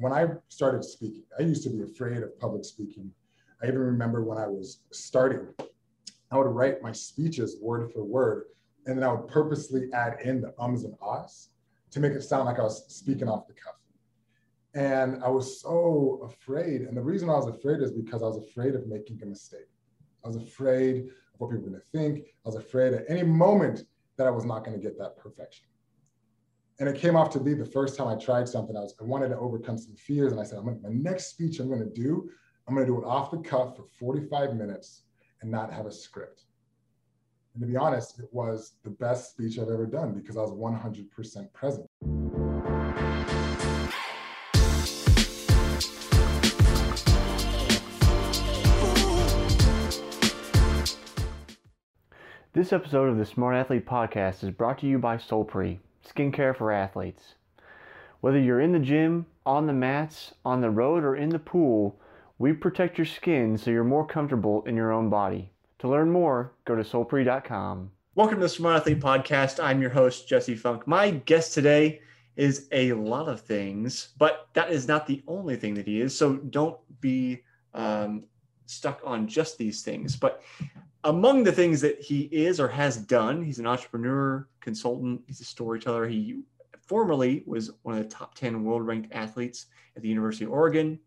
when I started speaking, I used to be afraid of public speaking. I even remember when I was starting, I would write my speeches word for word, and then I would purposely add in the ums and ahs to make it sound like I was speaking off the cuff. And I was so afraid. And the reason I was afraid is because I was afraid of making a mistake. I was afraid of what people were going to think. I was afraid at any moment that I was not going to get that perfection. And it came off to be the first time I tried something. I was I wanted to overcome some fears, and I said, I'm gonna, my next speech I'm going to do, I'm going to do it off the cuff for 45 minutes and not have a script. And to be honest, it was the best speech I've ever done because I was 100% present. This episode of the Smart Athlete Podcast is brought to you by Solpri, skincare for athletes. Whether you're in the gym, on the mats, on the road, or in the pool, we protect your skin so you're more comfortable in your own body. To learn more, go to solpri.com. Welcome to the Smart Athlete Podcast. I'm your host, Jesse Funk. My guest today is a lot of things, but that is not the only thing that he is. So don't be um, stuck on just these things. But among the things that he is or has done, he's an entrepreneur, consultant, he's a storyteller. He formerly was one of the top 10 world ranked athletes at the University of Oregon.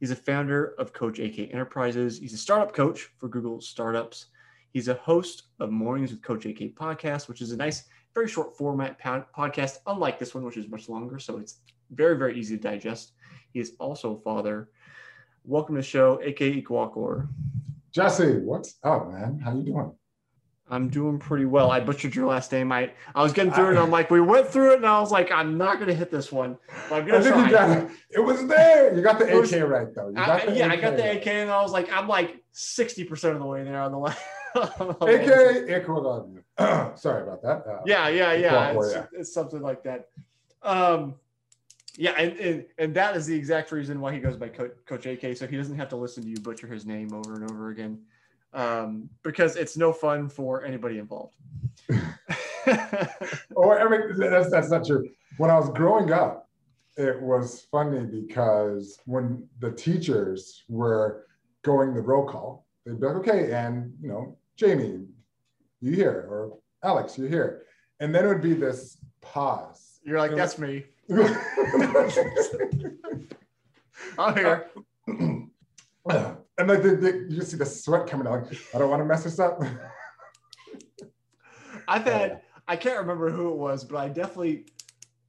He's a founder of Coach AK Enterprises. He's a startup coach for Google Startups. He's a host of Mornings with Coach AK podcast, which is a nice, very short format podcast, unlike this one, which is much longer. So it's very, very easy to digest. He is also a father. Welcome to the show, AK Equalcor. Jesse, what's up, man? How you doing? I'm doing pretty well. I butchered your last name. I, I was getting through it. I'm like, we went through it, and I was like, I'm not gonna hit this one. But I'm gonna I think try. you got it. It was there. You got the was- AK right though. You I- yeah, I got the. AK, and I was like, I'm like 60 percent of the way there on the left. AK Ecuador. Sorry about that. Uh, Yeah, yeah, yeah. It's, yeah. it's something like that. Um, yeah, and, and and that is the exact reason why he goes by Co- Coach AK, so he doesn't have to listen to you butcher his name over and over again, um, because it's no fun for anybody involved. Or I mean, that's that's not true. When I was growing up, it was funny because when the teachers were going the roll call, they'd be like, "Okay, and you know, Jamie, you here?" or "Alex, you here?" And then it would be this pause. You're like, that's me. I'm here. and like the, the, you just see the sweat coming out. Like, I don't want to mess this up. I've had I can't remember who it was, but I definitely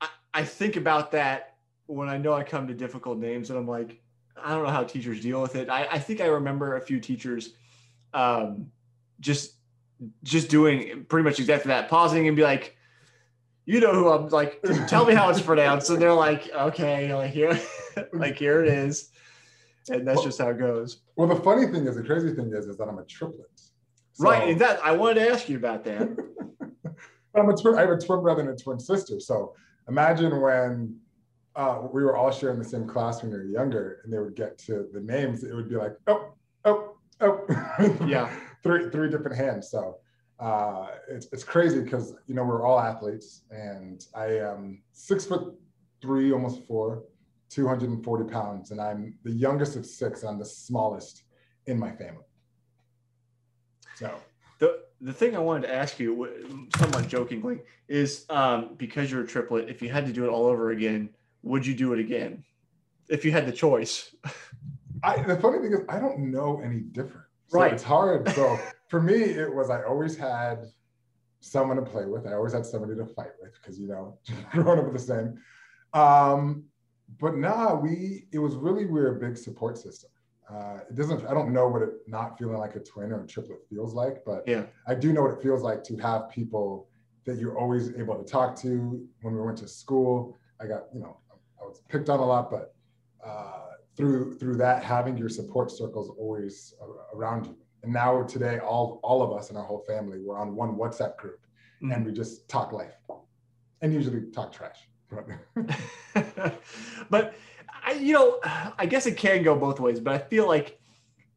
I, I think about that when I know I come to difficult names and I'm like, I don't know how teachers deal with it. I, I think I remember a few teachers um just just doing pretty much exactly that, pausing and be like, you know who I'm like, tell me how it's pronounced. And they're like, okay, like here, like here it is. And that's just how it goes. well, the funny thing is, the crazy thing is, is that I'm a triplet. So- right. And that I wanted to ask you about that. I'm a twin, I have a twin brother and a twin sister. So imagine when uh, we were all sharing the same class when we were younger, and they would get to the names, it would be like, oh, oh, oh, Yeah. three three different hands. So uh, it's it's crazy because you know we're all athletes, and I am six foot three, almost four, 240 pounds, and I'm the youngest of six, and I'm the smallest in my family. So The the thing I wanted to ask you, somewhat jokingly, is um, because you're a triplet, if you had to do it all over again, would you do it again? If you had the choice. I, the funny thing is, I don't know any different. So Right. It's hard. So for me, it was I always had someone to play with. I always had somebody to fight with because you know, growing up with the same. Um, but nah, we it was really we're a big support system. Uh, it doesn't. I don't know what it not feeling like a twin or a triplet feels like, but Yeah. I do know what it feels like to have people that you're always able to talk to. When we went to school, I got you know I was picked on a lot, but uh, through through that having your support circles always around you. And now today, all all of us in our whole family we're on one WhatsApp group, and we just talk life, and usually talk trash. But I, you know, I guess it can go both ways. But I feel like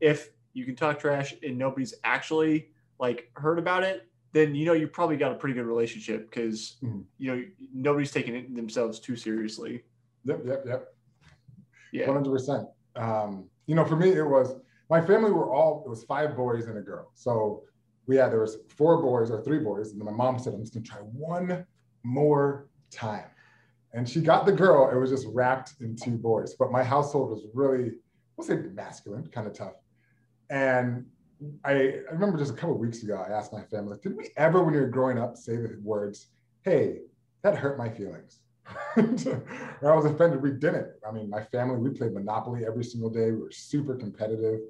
if you can talk trash and nobody's actually like heard about it, then you know you probably got a pretty good relationship because Mhm. you know nobody's taking it themselves too seriously. yep, yep, yep. Yeah. 100%. Um, you know, for me, it was my family were all, it was five boys and a girl. So we had, there was four boys or three boys. And my mom said, I'm just going to try one more time. And she got the girl. It was just wrapped in two boys. But my household was really, we'll say masculine, kind of tough. And I, I remember just a couple weeks ago, I asked my family, did we ever, when you were growing up, say the words, hey, that hurt my feelings? I was offended. We didn't. I mean, my family, we played Monopoly every single day. We were super competitive.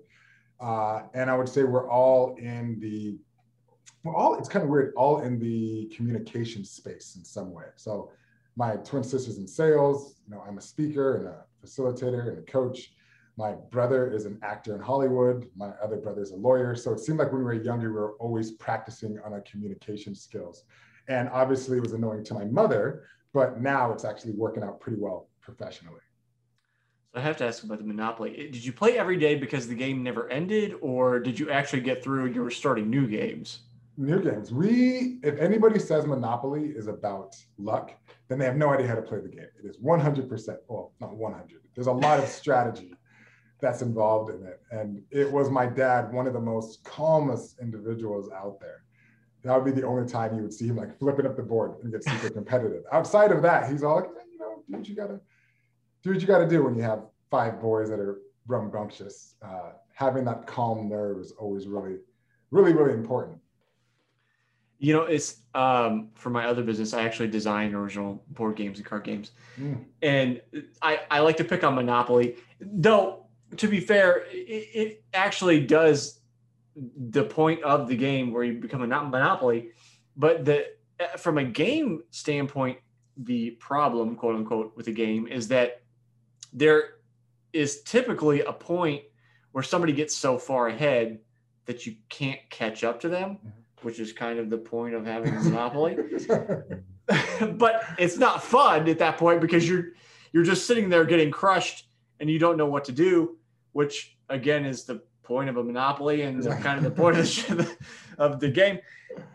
Uh, and I would say we're all in the, we're all, it's kind of weird, all in the communication space in some way. So my twin sisters in sales, you know, I'm a speaker and a facilitator and a coach. My brother is an actor in Hollywood. My other brother is a lawyer. So it seemed like when we were younger, we were always practicing on our communication skills. And obviously, it was annoying to my mother, but now it's actually working out pretty well professionally. So I have to ask about the Monopoly. Eh, did you play every day because the game never ended, or did you actually get through and you were starting new games? New games. We, if anybody says Monopoly is about luck, then they have no idea how to play the game. It is 100%, well, not 100. There's a lot of strategy that's involved in it. And it was my dad, one of the most calmest individuals out there. That would be the only time you would see him like flipping up the board and get super competitive. Outside of that, he's all like, you know, do what you gotta do what you gotta do when you have five boys that are rambunctious. Uh, having that calm nerve is always really, really, really important. You know, it's um, for my other business. I actually design original board games and card games, mm. and I, I like to pick on Monopoly. Though to be fair, it, it actually does the point of the game where you become a monopoly. But the from a game standpoint, the problem, quote unquote, with the game is that there is typically a point where somebody gets so far ahead that you can't catch up to them, mm-hmm. which is kind of the point of having a monopoly. but it's not fun at that point because you're you're just sitting there getting crushed and you don't know what to do which again is the point of a monopoly and kind of the point of the, of the game.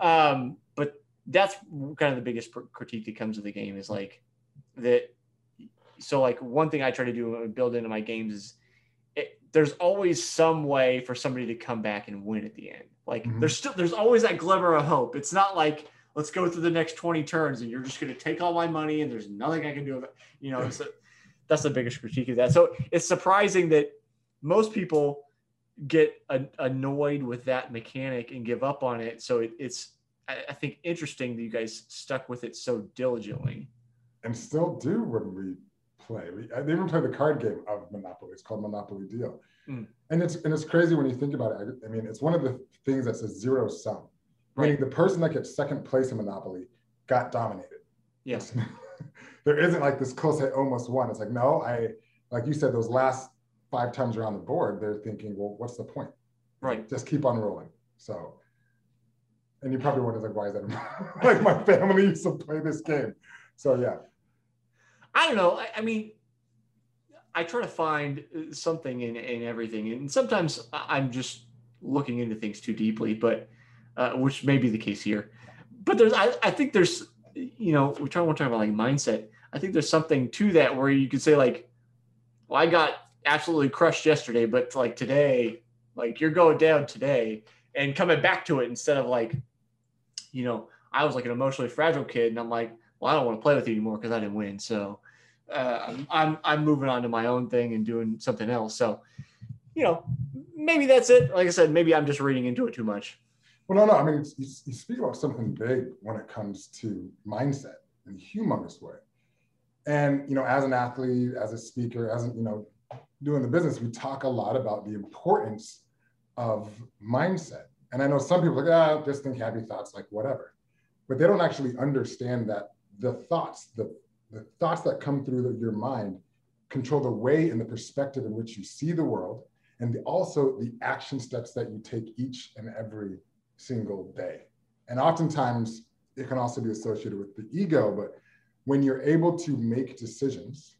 Um, but that's kind of the biggest critique that comes of the game is like that. So like one thing I try to do and build into my games is it, there's always some way for somebody to come back and win at the end. Like mm-hmm. there's still there's always that glimmer of hope. It's not like let's go through the next 20 turns and you're just going to take all my money and there's nothing I can do. About, you know, a, that's the biggest critique of that. So it's surprising that most people get a, annoyed with that mechanic and give up on it. So it, it's, I, I think, interesting that you guys stuck with it so diligently. And still do when we play. We, they even play the card game of Monopoly. It's called Monopoly Deal. Mm. And it's and it's crazy when you think about it. I, I mean, it's one of the things that's a zero sum. Right. Meaning the person that gets second place in Monopoly got dominated. Yes. there isn't like this close I almost won. It's like, no, I like you said, those last five times around the board, they're thinking, well, what's the point? Right. Just keep on rolling. So, and you probably wonder, like, why is that? like, my family used to play this game. So, yeah. I don't know. I, I mean, I try to find uh, something in, in everything. And sometimes I'm just looking into things too deeply, but uh, which may be the case here. But there's, I, I think there's, you know, we try to talk about like mindset. I think there's something to that where you could say like, well, I got absolutely crushed yesterday, but like today, like you're going down today and coming back to it instead of like, you know, I was like an emotionally fragile kid and I'm like, well, I don't want to play with you anymore because I didn't win. So uh, I'm, I'm moving on to my own thing and doing something else. So, you know, maybe that's it. Like I said, maybe I'm just reading into it too much. Well, no, no. I mean, you, you speak about something big when it comes to mindset in a humongous way. And, you know, as an athlete, as a speaker, as, you know, doing the business, we talk a lot about the importance of mindset. And I know some people like, ah, just think happy thoughts, like whatever. But they don't actually understand that the thoughts, the, the thoughts that come through the, your mind control the way and the perspective in which you see the world, and the, also the action steps that you take each and every single day. And oftentimes it can also be associated with the ego, but when you're able to make decisions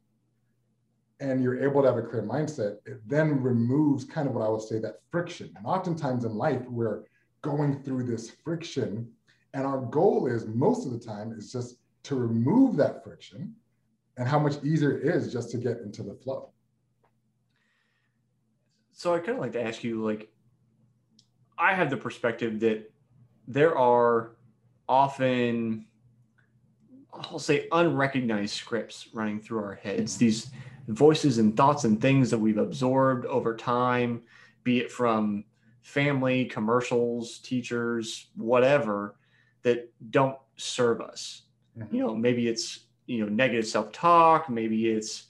and you're able to have a clear mindset, it then removes kind of what I would say that friction. And oftentimes in life, we're going through this friction. And our goal is most of the time is just to remove that friction and how much easier it is just to get into the flow. so I kind of like to ask you, like, I have the perspective that there are often, I'll say, unrecognized scripts running through our heads. These voices and thoughts and things that we've absorbed over time, be it from family, commercials, teachers, whatever, that don't serve us. Mm-hmm. You know, maybe it's you know negative self-talk, maybe it's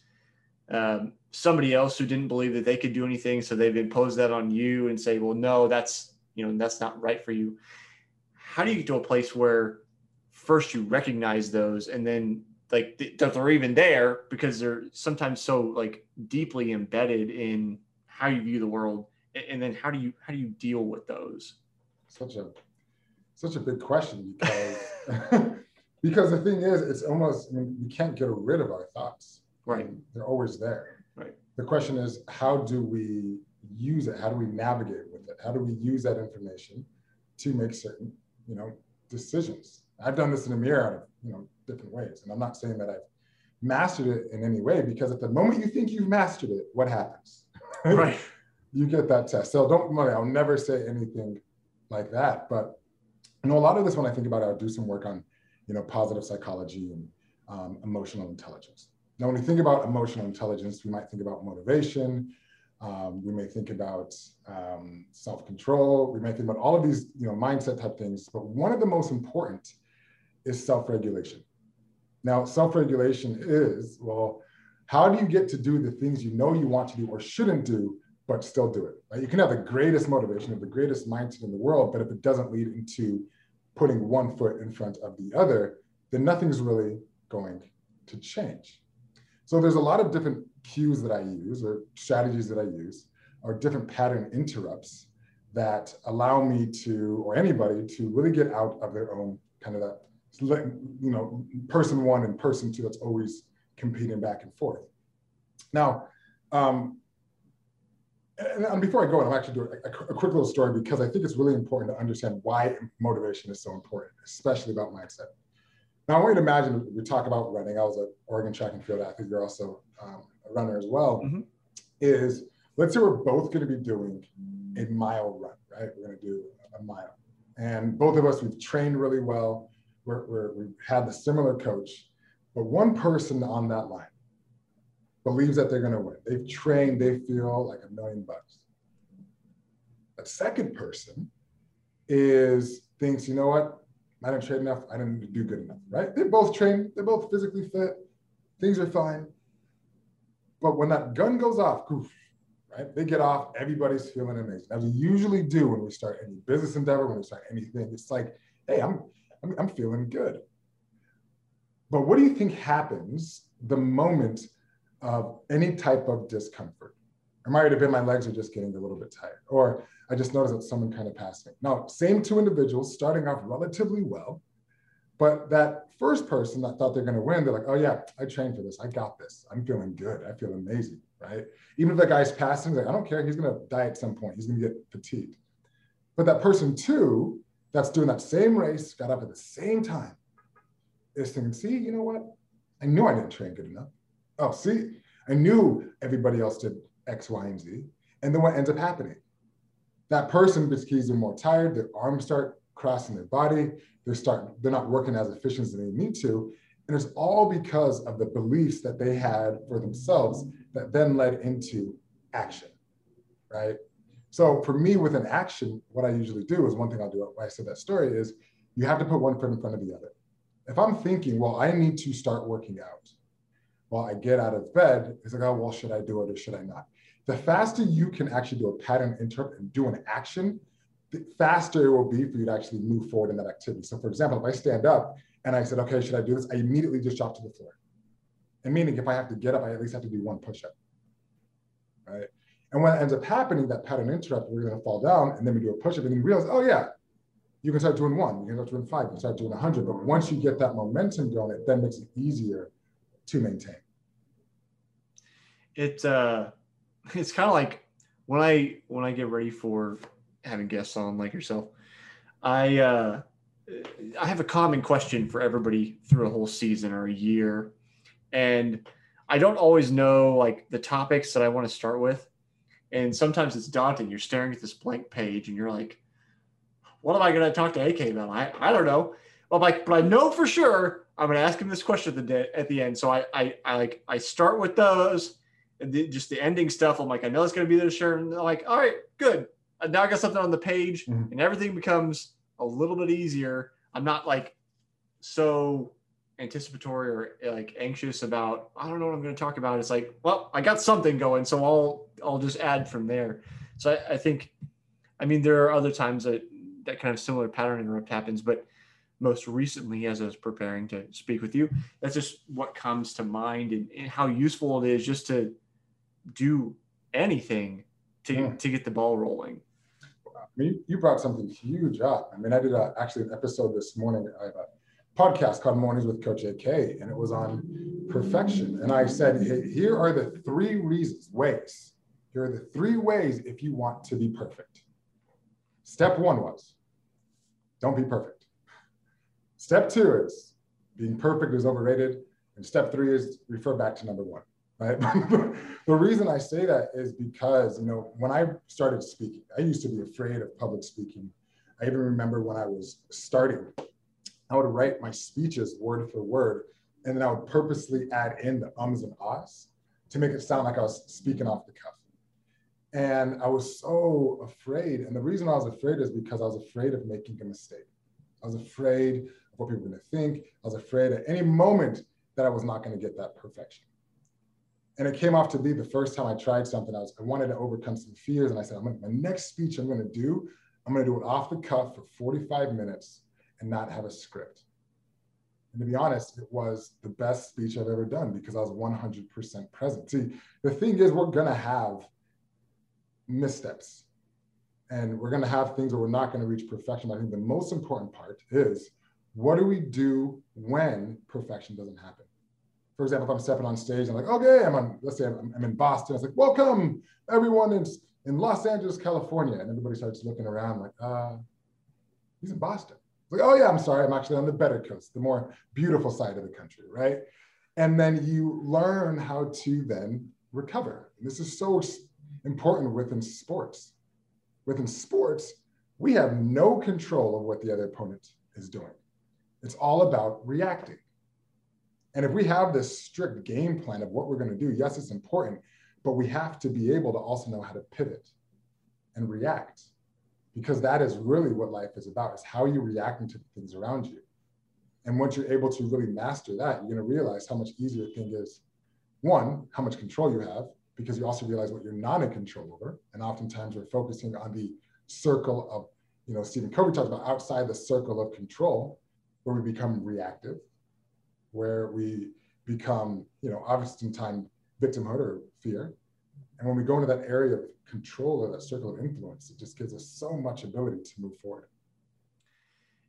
um, somebody else who didn't believe that they could do anything, so they've imposed that on you and say, well, no, that's you know that's not right for you. How do you get to a place where first you recognize those and then like that they're even there because they're sometimes so like deeply embedded in how you view the world and then how do you how do you deal with those? Such a such a big question because because the thing is it's almost I mean, we can't get rid of our thoughts. Right. I mean, they're always there. Right. The question is how do we use it? How do we navigate with it? How do we use that information to make certain you know decisions i've done this in a mirror out of you know different ways. And I'm not saying that I've mastered it in any way because at the moment you think you've mastered it, what happens? Right. you get that test. So don't worry, I'll never say anything like that. But you know, a lot of this when I think about it, I'll do some work on, you know, positive psychology and um, emotional intelligence. Now, when we think about emotional intelligence, we might think about motivation. Um, we may think about um, self-control. We may think about all of these, you know, mindset type things. But one of the most important is self-regulation. Now, self regulation is well, how do you get to do the things you know you want to do or shouldn't do, but still do it? Right? You can have the greatest motivation, have the greatest mindset in the world, but if it doesn't lead into putting one foot in front of the other, then nothing's really going to change. So there's a lot of different cues that I use or strategies that I use or different pattern interrupts that allow me to, or anybody to really get out of their own kind of that you know, person one and person two that's always competing back and forth. Now, um, and, and before I go, I'm actually doing a, a, quick little story because I think it's really important to understand why motivation is so important, especially about mindset. Now, I want you to imagine we talk about running. I was an Oregon track and field athlete. You're also um, a runner as well. Mm-hmm. Is let's say we're both going to be doing a mile run, right? We're going to do a mile, and both of us we've trained really well we're, we're, we had the similar coach, but one person on that line believes that they're going to win. They've trained, they feel like a million bucks. A second person is thinks, you know what? I didn't train enough. I didn't do good enough, right? They both train. They're both physically fit. Things are fine. But when that gun goes off, right? They get off. Everybody's feeling amazing, as we usually do when we start any business endeavor, when we start anything. It's like, hey, I'm I'm, I'm feeling good. But what do you think happens the moment of any type of discomfort? It might have been my legs are just getting a little bit tired, or I just noticed that someone kind of passed me. Now, same two individuals starting off relatively well, but that first person that thought they're going to win, they're like, oh, yeah, I trained for this. I got this. I'm feeling good. I feel amazing, right? Even if the guy's passing, like, I don't care. He's going to die at some point. He's going to get fatigued. But that person two that's doing that same race, got up at the same time, is thinking, see, you know what? I knew I didn't train good enough. Oh, see, I knew everybody else did X, Y, and Z. And then what ends up happening? That person, because they're more tired, their arms start crossing their body, they're start they're not working as efficient as they need to. And it's all because of the beliefs that they had for themselves that then led into action, right? So for me, with an action, what I usually do is one thing I'll do when I say that story is you have to put one foot in front of the other. If I'm thinking, well, I need to start working out, while I get out of bed, it's like, oh, well, should I do it or should I not? The faster you can actually do a pattern interrupt and do an action, the faster it will be for you to actually move forward in that activity. So for example, if I stand up and I said, okay, should I do this? I immediately just drop to the floor. And meaning if I have to get up, I at least have to do one push-up, right? And when it ends up happening, that pattern interrupt, we're going to fall down, and then we do a push up, and then we realize, oh yeah, you can start doing one, you can start doing five, you can start doing 100. But once you get that momentum going, it then makes it easier to maintain. It uh, it's kind of like when I when I get ready for having guests on like yourself, I uh, I have a common question for everybody through a whole season or a year, and I don't always know like the topics that I want to start with And sometimes it's daunting. You're staring at this blank page and you're like, what am I going to talk to AK about? I, I don't know. I'm like, but I know for sure I'm going to ask him this question at the day, at the end. So I, I, I like, I start with those and the, just the ending stuff. I'm like, I know it's going to be there, sure. And they're like, all right, good. Now I got something on the page Mhm. and everything becomes a little bit easier. I'm not like so anticipatory or eh, like anxious about I don't know what I'm going to talk about. It's like, well, I got something going, so I'll I'll just add from there. So I, I think, I mean, there are other times that that kind of similar pattern interrupt happens, but most recently, as I was preparing to speak with you, that's just what comes to mind and, and how useful it is just to do anything to Yeah. to get the ball rolling. I mean, you brought something huge up. I mean, I did a, actually an episode this morning. I have a podcast called Mornings with Coach AK, and it was on perfection. And I said, here are the three reasons, ways. Here are the three ways if you want to be perfect. Step one was don't be perfect. Step two is being perfect is overrated. And step three is refer back to number one. Right. the reason I say that is because, you know, when I started speaking, I used to be afraid of public speaking. I even remember when I was starting, I would write my speeches word for word, and then I would purposely add in the ums and ahs to make it sound like I was speaking off the cuff. And I was so afraid. And the reason I was afraid is because I was afraid of making a mistake. I was afraid of what people were going to think. I was afraid at any moment that I was not going to get that perfection. And it came off to be the first time I tried something. I was I wanted to overcome some fears, and I said, I'm gonna, my next speech I'm going to do, I'm going to do it off the cuff for 45 minutes and not have a script. And to be honest, it was the best speech I've ever done because I was 100% present. See, the thing is, we're going to have missteps and we're going to have things where we're not going to reach perfection. But I think the most important part is what do we do when perfection doesn't happen? For example, if I'm stepping on stage, I'm like, okay, I'm on, let's say I'm, I'm in Boston. It's like, welcome everyone in, in Los Angeles, California. And everybody starts looking around like, uh, he's in Boston. Like, oh yeah, I'm sorry. I'm actually on the better coast, the more beautiful side of the country, right? And then you learn how to then recover. And this is so important within sports. Within sports, we have no control of what the other opponent is doing. It's all about reacting. And if we have this strict game plan of what we're going to do, yes, it's important, but we have to be able to also know how to pivot and react because that is really what life is about is how you're reacting to the things around you. And once you're able to really master that, you're going to realize how much easier a thing is. One, how much control you have, because you also realize what you're not in control over. And oftentimes we're focusing on the circle of, you know, Stephen Covey talks about outside the circle of control, where we become reactive, where we become, you know, oftentimes victimhood or fear. And when we go into that area of control or that circle of influence, it just gives us so much ability to move forward.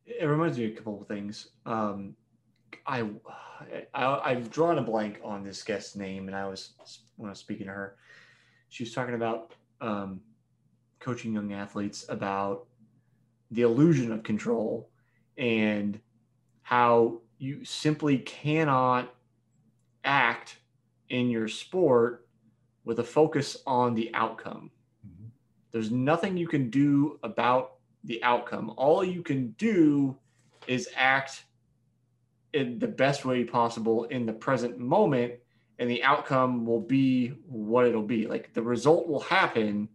It reminds me of a couple of things. Um, I, I I've drawn a blank on this guest's name, and I was when I was speaking to her, she was talking about um, coaching young athletes about the illusion of control and how you simply cannot act in your sport with a focus on the outcome. Mhm. There's nothing you can do about the outcome. All you can do is act in the best way possible in the present moment, and the outcome will be what it'll be. Like the result will happen.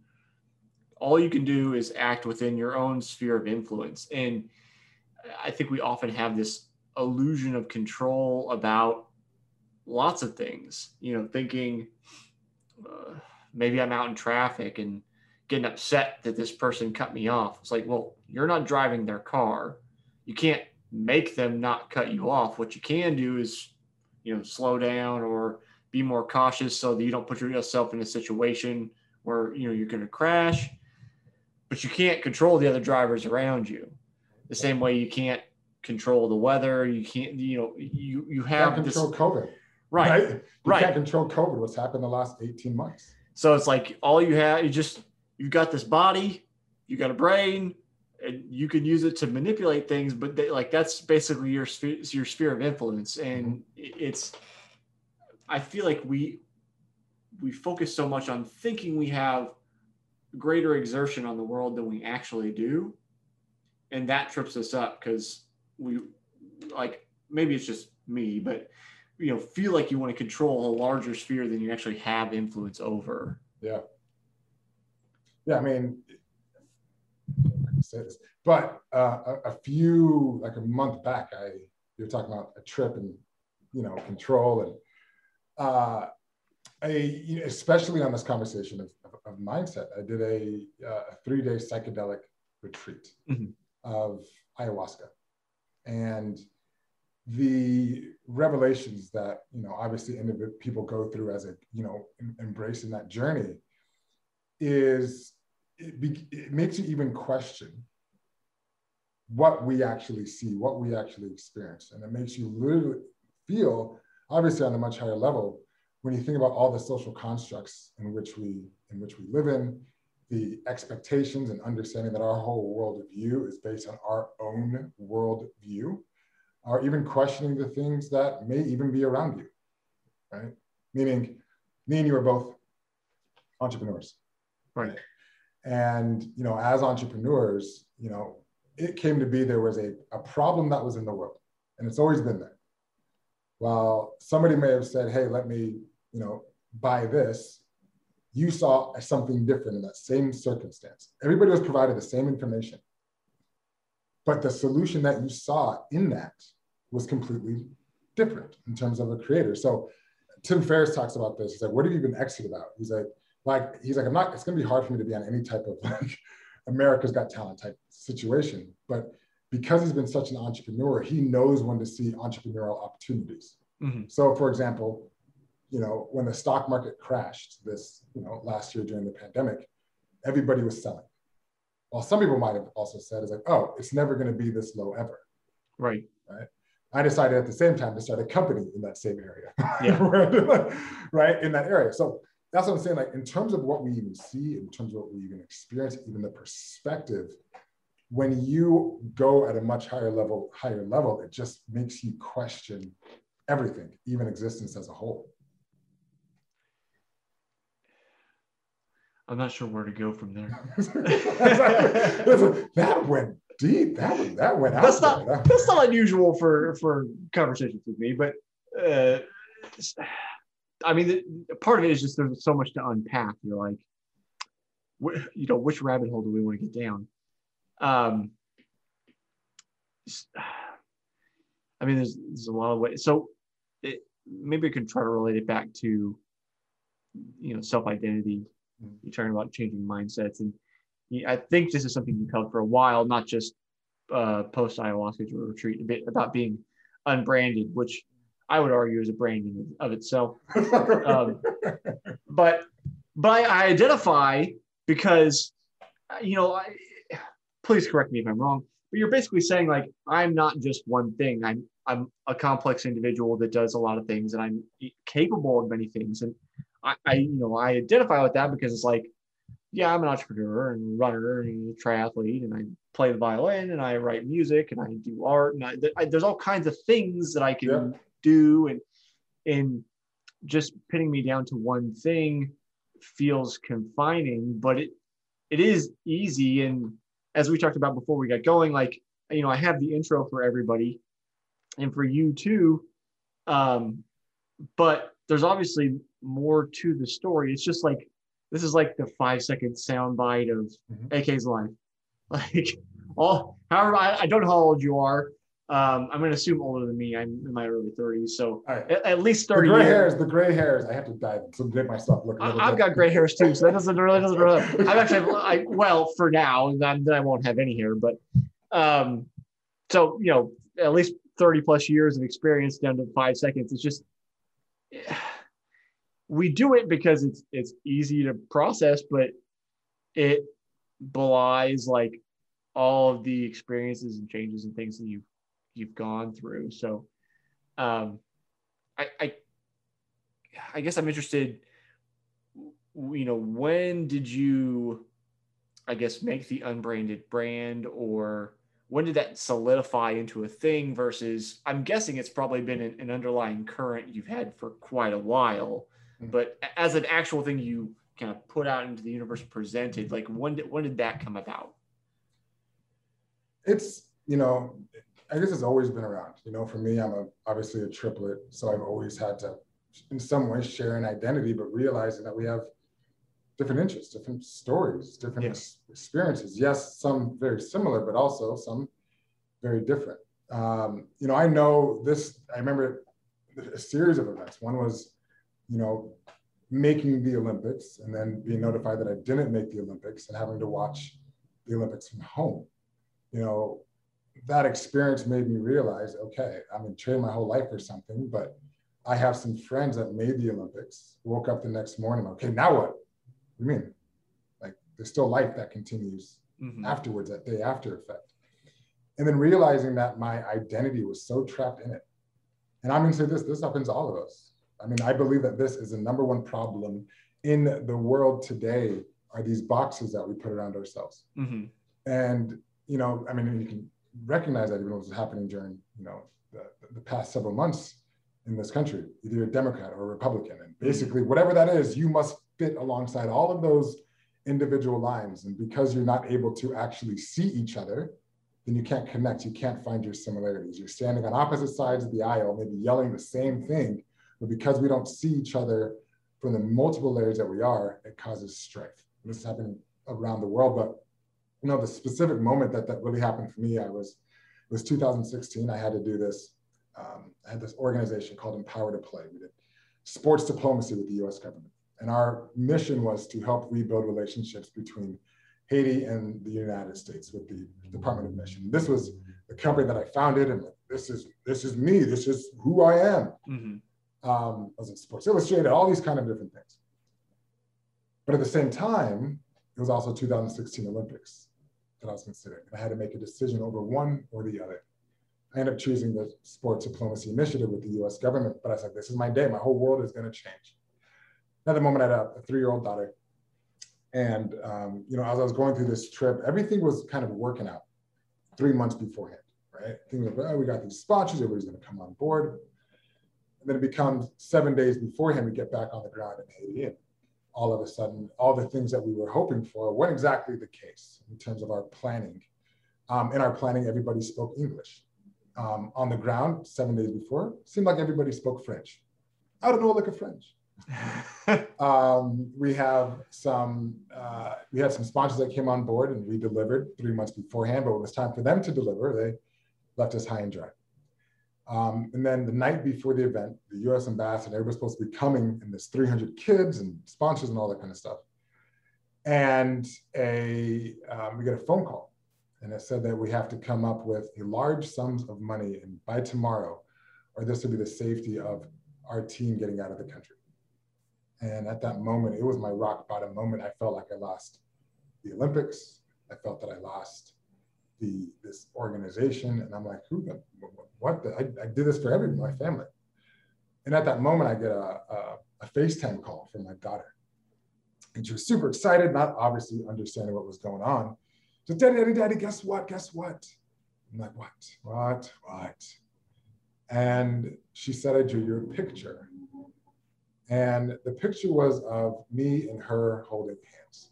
All you can do is act within your own sphere of influence. And I think we often have this illusion of control about lots of things, you know, thinking uh, maybe I'm out in traffic and getting upset that this person cut me off. It's like, well, you're not driving their car. You can't make them not cut you off. What you can do is, you know, slow down or be more cautious so that you don't put yourself in a situation where, you know, you're going to crash. But you can't control the other drivers around you. The same way you can't control the weather. You can't, you know, you you You have can't this control COVID. Right. Right. You right. can't control COVID. What's happened the last 18 months? So it's like all you have, you just you've got this body, you got a brain, and you can use it to manipulate things. But they, like that's basically your sphere, your sphere of influence, and mm-hmm. it- it's. I feel like we we focus so much on thinking we have greater exertion on the world than we actually do. And that trips us up because we like maybe it's just me, but you know, feel like you want to control a larger sphere than you actually have influence over. Yeah. Yeah, I mean, I say this, but uh, a, a, few like a month back, I you're talking about a trip and you know control and uh, a especially on this conversation of, of, of mindset. I did a, uh, a three day psychedelic retreat mm-hmm. of ayahuasca, and the revelations that you know obviously people go through as a you know embracing that journey is it, be, it makes you even question what we actually see what we actually experience. And it makes you literally feel obviously on a much higher level when you think about all the social constructs in which we in which we live in the expectations and understanding that our whole world view is based on our own world view or even questioning the things that may even be around you, right? Meaning, me and you are both entrepreneurs, right? And you know, as entrepreneurs, you know, it came to be there was a, a problem that was in the world, and it's always been there. While somebody may have said, "Hey, let me, you know, buy this," you saw something different in that same circumstance. Everybody was provided the same information, but the solution that you saw in that was completely different in terms of a creator. So Tim Ferriss talks about this. He's like, what have you been exit about? He's like, like, he's like, I'm not, it's gonna be hard for me to be on any type of like America's Got Talent type situation. But because he's been such an entrepreneur, he knows when to see entrepreneurial opportunities. Mm-hmm. So for example, you know, when the stock market crashed this, you know, last year during the pandemic, everybody was selling. Well, some people might have also said, "Is like, oh, it's never going to be this low ever." Right. Right. I decided at the same time to start a company in that same area. Yeah. right. In that area. So that's what I'm saying. Like in terms of what we even see, in terms of what we even experience, even the perspective, when you go at a much higher level, higher level, it just makes you question everything, even existence as a whole. I'm not sure where to go from there. that went deep. That went, that went that's out. Not, that's not unusual for for conversations with me, but uh, I mean, the, part of it is just there's so much to unpack. You're like, wh- you know, which rabbit hole do we want to get down? Um, I mean, there's there's a lot of ways. So it, maybe I can try to relate it back to, you know, self identity. You're talking about changing mindsets and I think this is something you've held for a while, not just uh, post ayahuasca retreat, a bit about being unbranded, which I would argue is a branding of itself. um, but but I identify because you know, I, please correct me if I'm wrong, but you're basically saying like I'm not just one thing. I'm I'm a complex individual that does a lot of things, and I'm capable of many things. And I, I you know I identify with that because it's like yeah, I'm an entrepreneur and runner and triathlete, and I play the violin and I write music and I do art and I, I, there's all kinds of things that I can yeah. do, and and just pinning me down to one thing feels confining, but it it is easy. And as we talked about before we got going, like you know, I have the intro for everybody, and for you too. Um, but there's obviously more to the story. It's just like this is like the five second sound bite of mm-hmm. AK's life. Like all, however, I, I, don't know how old you are. Um, I'm going to assume older than me. I'm in my early 30s, so right. at, at, least 30 the gray years. hairs. The gray hairs. I have to dive to get myself looking. I, have got gray hairs too, so that doesn't really doesn't really. I'm actually I, well for now, and then, then I won't have any hair. But um, so you know, at least 30 plus years of experience down to five seconds. It's just we do it because it's it's easy to process, but it belies like all of the experiences and changes and things that you've you've gone through. So um I I I guess I'm interested you know when did you I guess make the unbranded brand or when did that solidify into a thing versus I'm guessing it's probably been an, an underlying current you've had for quite a while Mm-hmm. But as an actual thing you kind of put out into the universe presented like when did when did that come about it's you know i guess it's always been around you know for me i'm a obviously a triplet so i've always had to in some way share an identity but realizing that we have different interests different stories different Yeah. experiences yes some very similar but also some very different um, you know i know this i remember a series of events one was you know making the olympics and then being notified that i didn't make the olympics and having to watch the olympics from home you know, that experience made me realize, okay, I'm in training my whole life for something, but I have some friends that made the Olympics, woke up the next morning, okay, now what? What do you mean? Like there's still life that continues Mhm. afterwards, that day after effect. And then realizing that my identity was so trapped in it. And I'm gonna say this, this happens to all of us. I mean, I believe that this is the number one problem in the world today are these boxes that we put around ourselves. Mhm. And you know, I mean, you can recognize that even was happening during, you know, the, the past several months in this country, either you're a Democrat or a Republican. And basically, whatever that is, you must fit alongside all of those individual lines. And because you're not able to actually see each other, then you can't connect. You can't find your similarities. You're standing on opposite sides of the aisle, maybe yelling the same thing, but because we don't see each other from the multiple layers that we are, it causes strife. And this is happening around the world, but you know, the specific moment that that really happened for me, I was, it was 2016. I had to do this. Um, I had this organization called Empower to Play. We did sports diplomacy with the U.S. government, and our mission was to help rebuild relationships between Haiti and the United States with the Department of Mission. This was the company that I founded, and this is this is me. This is who I am. Mhm. Um, I was in Sports Illustrated, all these kind of different things. But at the same time, it was also 2016 Olympics that I was considering. I had to make a decision over one or the other. I ended up choosing the sports diplomacy initiative with the US government, but I was like, this is my day. My whole world is going to change. At the moment, I had a, a three year old daughter. And, um, you know, as I was going through this trip, everything was kind of working out three months beforehand, right? Things like, oh, we got these sponsors, everybody's going to come on board. And then it becomes seven days beforehand, we get back on the ground in Haiti. And all of a sudden, all the things that we were hoping for weren't exactly the case in terms of our planning. Um, in our planning, everybody spoke English. Um, on the ground, seven days before, seemed like everybody spoke French. I don't know a French. Um, we have some, uh, we had some sponsors that came on board and we delivered three months beforehand, but when it was time for them to deliver, they left us high and dry. Um, and then the night before the event, the US ambassador, everybody's supposed to be coming, and there's 300 kids and sponsors and all that kind of stuff. And a, um, we get a phone call, and it said that we have to come up with a large sums of money and by tomorrow, or this will be the safety of our team getting out of the country. And at that moment, it was my rock bottom moment. I felt like I lost the Olympics. I felt that I lost the this organization, and I'm like, who the what? The, I, I did this for everyone, my family. And at that moment, I get a, a, a FaceTime call from my daughter, and she was super excited, not obviously understanding what was going on. So, "Daddy, Daddy, Daddy, guess what? Guess what?" I'm like, "What? What? What?" And she said, "I drew you a picture." And the picture was of me and her holding hands.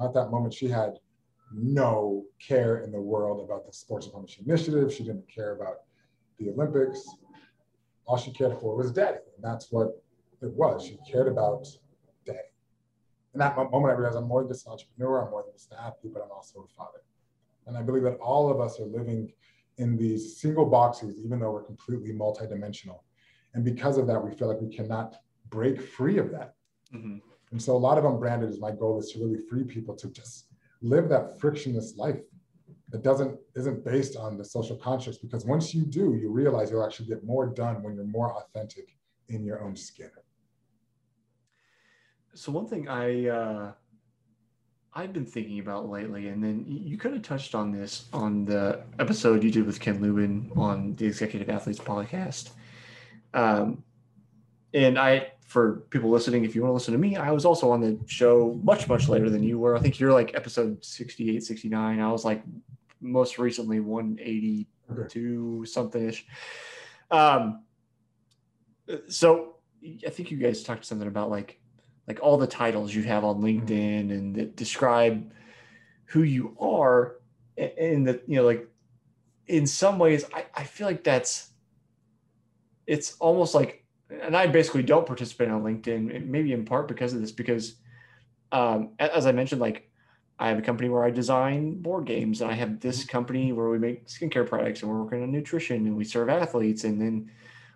At that moment, she had no care in the world about the Sports Diplomacy Initiative. She didn't care about the Olympics. All she cared for was daddy. And that's what it was. She cared about daddy. In that moment, I realized I'm more than just an entrepreneur, I'm more than just an athlete, but I'm also a father. And I believe that all of us are living in these single boxes, even though we're completely multidimensional. And because of that, we feel like we cannot break free of that. Mhm. And so a lot of unbranded is my goal is to really free people to just live that frictionless life that doesn't isn't based on the social constructs because once you do, you realize you'll actually get more done when you're more authentic in your own skin. So one thing I uh, I've been thinking about lately, and then you kind of touched on this on the episode you did with Ken Lubin on the Executive Athletes podcast. Um, and I, for people listening, if you want to listen to me, I was also on the show much much later than you were. I think you're like episode 68, 69. I was like most recently 182 something ish. Um, so I think you guys talked something about like like all the titles you have on Mm-hmm. LinkedIn and that describe who you are and that you know like in some ways I, I feel like that's it's almost like and I basically don't participate on LinkedIn maybe in part because of this because um, as I mentioned like I have a company where I design board games and I have this company where we make skincare products and we're working on nutrition and we serve athletes and then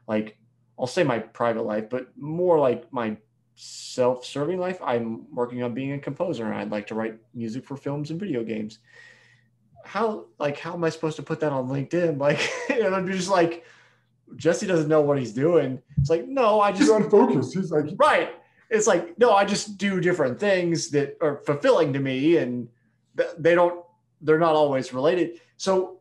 like I'll say my private life but more like my self-serving life i'm working on being a composer and i'd like to write music for films and video games. How like how am i supposed to put that on linkedin? Like you know, be just like jesse doesn't know what he's doing. It's like no i just He's unfocused. He's like, right. It's like no i just do different things that are fulfilling to me and they don't they're not always related. So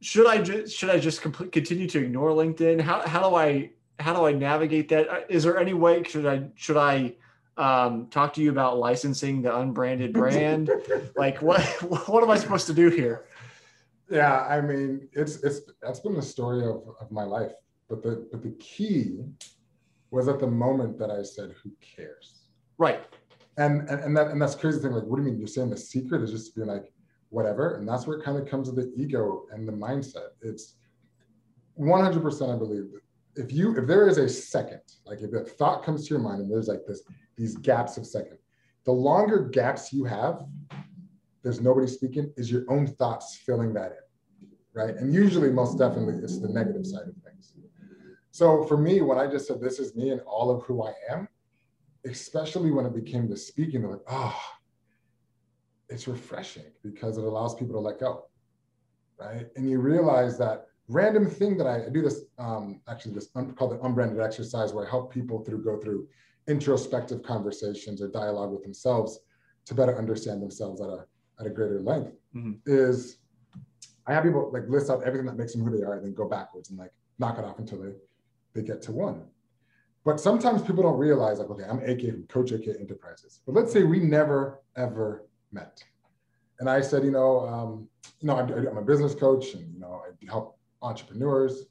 should i just should i just complete, continue to ignore linkedin? How, how do i how do i navigate that? Uh, there any way should i should i um, talk to you about licensing the unbranded brand? Like what what am i supposed to do here Yeah, I mean, it's it's that's been the story of, of my life. But the but the key was at the moment that I said, "Who cares?" right And and, and that and that's crazy thing. Like, what do you mean? You're saying the secret is just to be like, whatever. And that's where it kind of comes to the ego and the mindset. It's 100. percent I believe that if you if there is a second, like if a thought comes to your mind and there's like this these gaps of second, the longer gaps you have, there's nobody speaking, is your own thoughts filling that in, right? And usually, most definitely, it's the negative side of things. So for me, when I just said this is me and all of who I am, especially when it became the speaking, they're like, oh, it's refreshing because it allows people to let go, right? And you realize that random thing that I, I do this um, actually this un, called the unbranded exercise where I help people through go through introspective conversations or dialogue with themselves to better understand themselves at a at a greater length Mhm. is I have people like list out everything that makes them who they are and then go backwards and like knock it off until they they get to one. But sometimes people don't realize like, okay, I'm AK from Coach AK Enterprises. But let's say we never ever met. And I said, you know, um, you know, I'm, I'm a business coach and you know, I help entrepreneurs.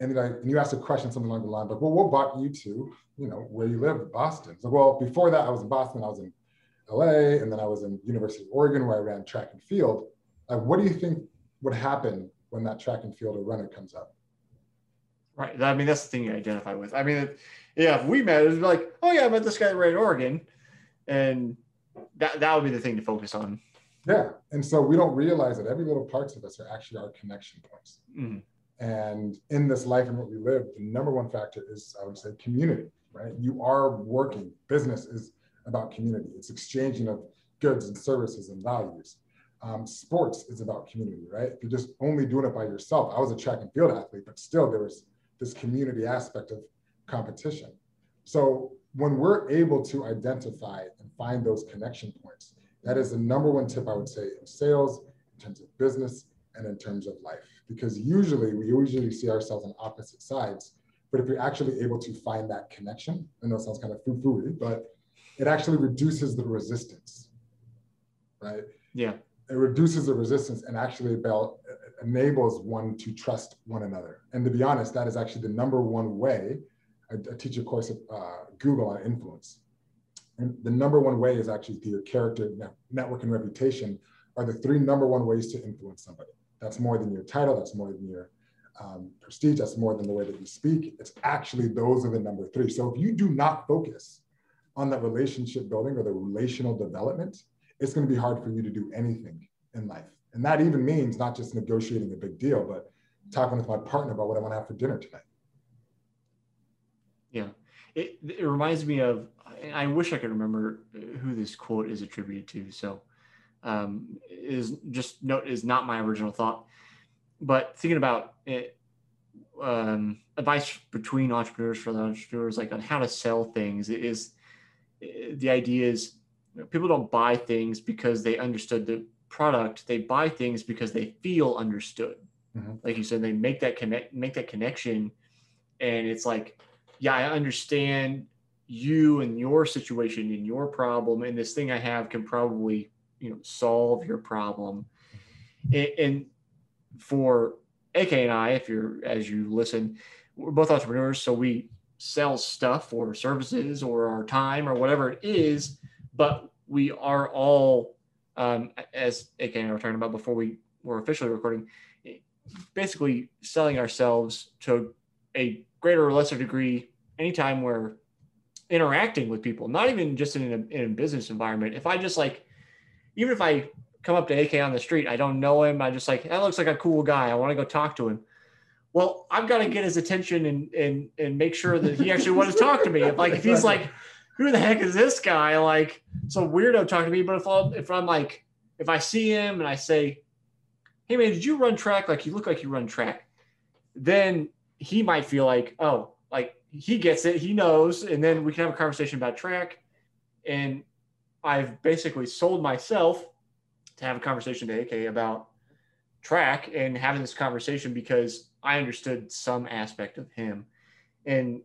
And then I, and you asked a question, something along the line, like, well, what brought you to, you know, where you live, Boston? Like, well, before that, I was in Boston, I was in LA, and then I was in University of Oregon where I ran track and field. Like, what do you think would happen when that track and field or runner comes up? Right. I mean, that's the thing you identify with. I mean, yeah, if we met, it'd be like, oh yeah, I met this guy right in Oregon, and that that would be the thing to focus on. Yeah. And so we don't realize that every little parts of us are actually our connection points. Mhm. And in this life and what we live, the number one factor is, I would say, community, right? You are working. Business is about community. It's exchanging of goods and services and values. Um, sports is about community, right? If you're just only doing it by yourself, I was a track and field athlete, but still there was this community aspect of competition. So when we're able to identify and find those connection points, that is the number one tip I would say in sales, in terms of business, and in terms of life. Because usually we usually see ourselves on opposite sides. But if you're actually able to find that connection, I know it sounds kind of foo-foo but it actually reduces the resistance, right? Yeah. It reduces the resistance and actually about, enables one to trust one another. And to be honest, that is actually the number one way. I, I teach a course at uh, Google on influence. And the number one way is actually through your character, network, and reputation are the three number one ways to influence somebody. That's more than your title, that's more than your um, prestige, that's more than the way that you speak. It's actually those are the number three. So if you do not focus on that relationship building or the relational development, it's going to be hard for you to do anything in life. And that even means not just negotiating a big deal, but talking with my partner about what I want to have for dinner tonight. Yeah. It, it reminds me of, I wish I could remember who this quote is attributed to. So, um, is just note is not my original thought, but thinking about it, um, advice between entrepreneurs for the entrepreneurs, like on how to sell things is the idea is you know, people don't buy things because they understood the product. They buy things because they feel understood. Mhm. Like you said, they make that connect, make that connection. And it's like, yeah, I understand you and your situation and your problem. And this thing I have can probably, you know, solve your problem. And, and for AK and I, if you're, as you listen, we're both entrepreneurs. So we, sell stuff or services or our time or whatever it is, but we are all, um, as AK and I were talking about before we were officially recording, basically selling ourselves to a greater or lesser degree anytime we're interacting with people, not even just in a, in a business environment. If I just like, even if I come up to AK on the street, I don't know him, I just like, that looks like a cool guy. I want to go talk to him. Well, I've got to get his attention and and and make sure that he actually wants to talk to me. If like if he's like, who the heck is this guy? Like some weirdo talking to me. But if I'm if I'm like if I see him and I say, hey man, did you run track? Like you look like you run track. Then he might feel like, oh, like he gets it, he knows, and then we can have a conversation about track. And I've basically sold myself to have a conversation to AK about track and having this conversation because I understood some aspect of him. And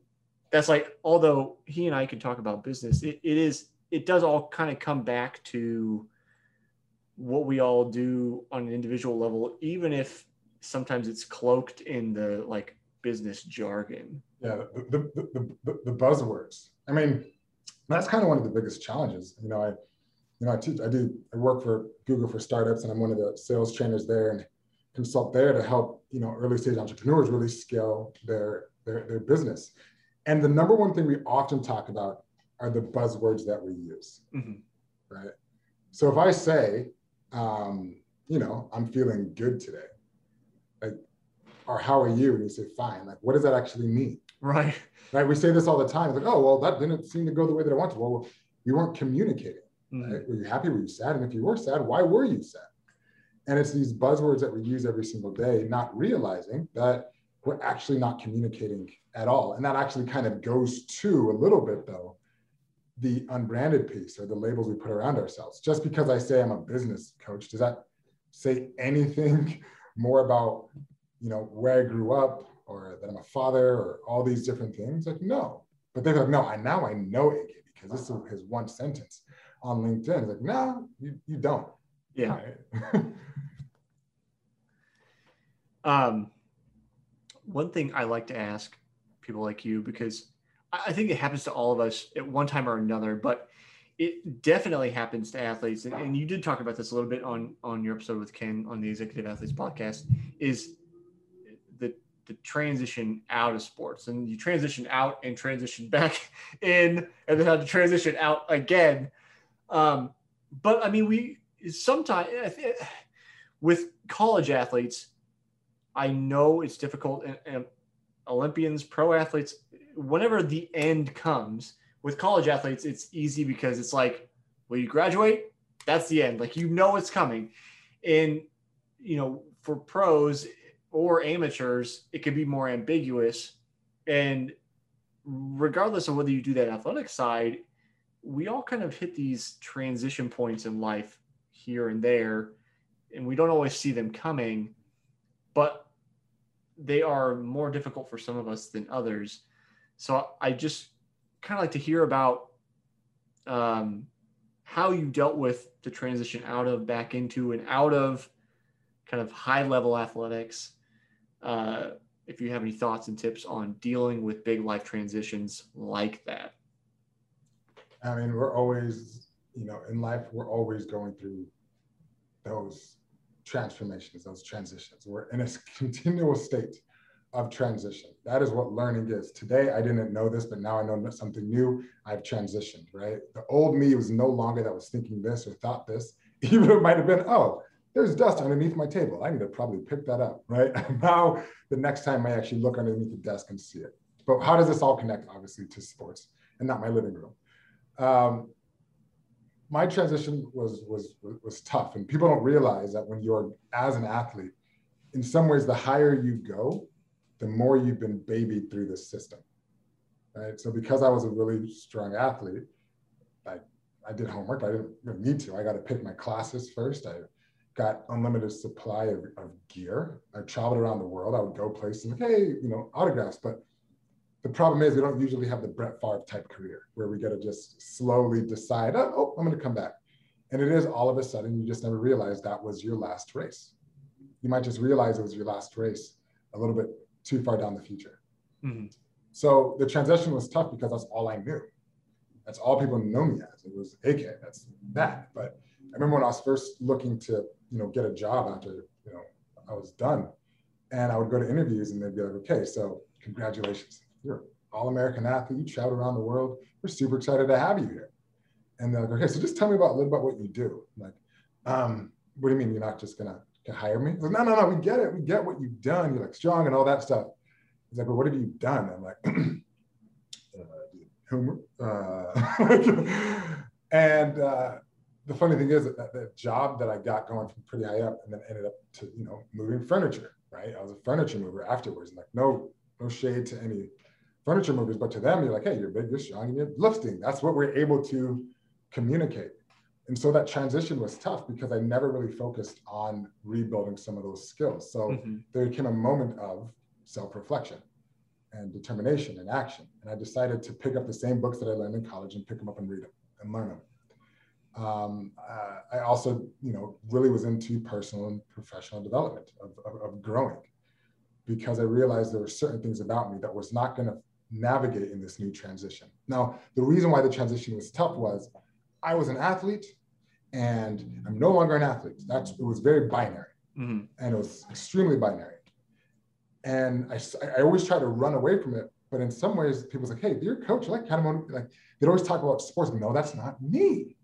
that's like, although he and I can talk about business, it, it is, it does all kind of come back to what we all do on an individual level, even if sometimes it's cloaked in the like business jargon. Yeah, the, the, the, the buzzwords. I mean, that's kind of one of the biggest challenges. You know, I, you know, I teach, I do, I work for Google for startups, and I'm one of the sales trainers there, and consult there to help you know early stage entrepreneurs really scale their their, their business. And the number one thing we often talk about are the buzzwords that we use, mm-hmm. right? So if I say, um, you know, I'm feeling good today, like, or how are you? And you say fine, like, what does that actually mean? Right. Right. We say this all the time. It's like, oh, well, that didn't seem to go the way that I wanted. Well, we weren't communicating. Mm-hmm. Right? Were you happy? Were you sad? And if you were sad, why were you sad? And it's these buzzwords that we use every single day, not realizing that we're actually not communicating at all. And that actually kind of goes to a little bit, though, the unbranded piece or the labels we put around ourselves. Just because I say I'm a business coach, does that say anything more about, you know, where I grew up or that I'm a father or all these different things? Like, no. But they're like, no, I now I know AK because this is his one sentence on LinkedIn. It's like, no, you, you don't. Yeah. um, one thing I like to ask people like you because I think it happens to all of us at one time or another, but it definitely happens to athletes. And, and you did talk about this a little bit on on your episode with Ken on the Executive Athletes podcast. Is the the transition out of sports and you transition out and transition back in and then have to transition out again. Um, but I mean, we sometimes with college athletes, I know it's difficult and, and Olympians, pro athletes, whenever the end comes with college athletes, it's easy because it's like, well, you graduate, that's the end. Like you know it's coming. And you know, for pros or amateurs, it can be more ambiguous. And regardless of whether you do that athletic side, we all kind of hit these transition points in life here and there, and we don't always see them coming, but they are more difficult for some of us than others. So I just kind of like to hear about um, how you dealt with the transition out of back into and out of kind of high level athletics. Uh, if you have any thoughts and tips on dealing with big life transitions like that. I mean, we're always, you know, in life, we're always going through those transformations, those transitions. We're in a continual state of transition. That is what learning is. Today, I didn't know this, but now I know something new. I've transitioned, right? The old me was no longer that was thinking this or thought this. Even it might have been, oh, there's dust underneath my table. I need to probably pick that up, right? now, the next time I actually look underneath the desk and see it. But how does this all connect, obviously, to sports and not my living room? Um, my transition was, was, was tough. And people don't realize that when you're, as an athlete, in some ways, the higher you go, the more you've been babied through the system. Right. So because I was a really strong athlete, I, I did homework. I didn't really need to. I got to pick my classes first. I got unlimited supply of, of gear. I traveled around the world. I would go places, hey, you know, autographs. But the problem is we don't usually have the Brett Favre type career where we got to just slowly decide, oh, oh I'm going to come back. And it is all of a sudden, you just never realize that was your last race. You might just realize it was your last race a little bit too far down the future. Mm-hmm. So the transition was tough because that's all I knew. That's all people know me as. It was AK. That's that. But I remember when I was first looking to, you know, get a job after, you know, I was done, and I would go to interviews and they'd be like, okay, so congratulations, you're all-American athlete, you travel around the world. We're super excited to have you here. And they're like, okay, so just tell me about a little about what you do. I'm like, um, what do you mean you're not just gonna hire me? Like, no, no, no, we get it. We get what you've done. You're like strong and all that stuff. He's like, well, what have you done? I'm like, uh, humor. Uh, and uh, the funny thing is that job that I got going from pretty high up and then ended up to, you know, moving furniture, right? I was a furniture mover afterwards. Like, no, no shade to any furniture movers, but to them, you're like, hey, you're big, you're strong, and you're lifting. That's what we're able to communicate. And so that transition was tough because I never really focused on rebuilding some of those skills. So mm-hmm. there came a moment of self reflection and determination and action. And I decided to pick up the same books that I learned in college and pick them up and read them and learn them. Um, uh, I also, you know, really was into personal and professional development of, of, of growing because I realized there were certain things about me that was not going to navigate in this new transition. Now, the reason why the transition was tough was I was an athlete and I'm no longer an athlete. That's it was very binary mm-hmm. and it was extremely binary. And I, I always try to run away from it. But in some ways, people's like, hey, you're a coach. I like kind of like they'd always talk about sports. No, that's not me.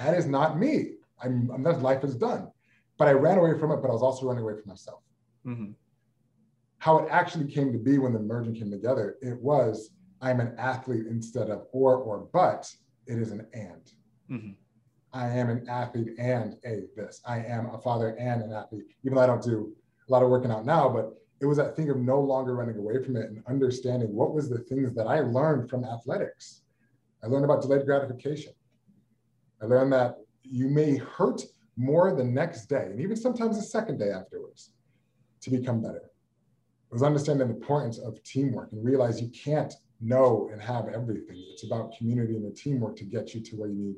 That is not me. I'm, I'm that life is done. But I ran away from it, but I was also running away from myself. Mm-hmm. How it actually came to be when the merging came together, it was I'm an athlete instead of or or but. It is an and. Mm-hmm. I am an athlete and a this. I am a father and an athlete. Even though I don't do a lot of working out now, but it was that thing of no longer running away from it and understanding what was the things that I learned from athletics. I learned about delayed gratification. I learned that you may hurt more the next day and even sometimes the second day afterwards to become better. Was understanding the importance of teamwork and realize you can't know and have everything. It's about community and the teamwork to get you to where you need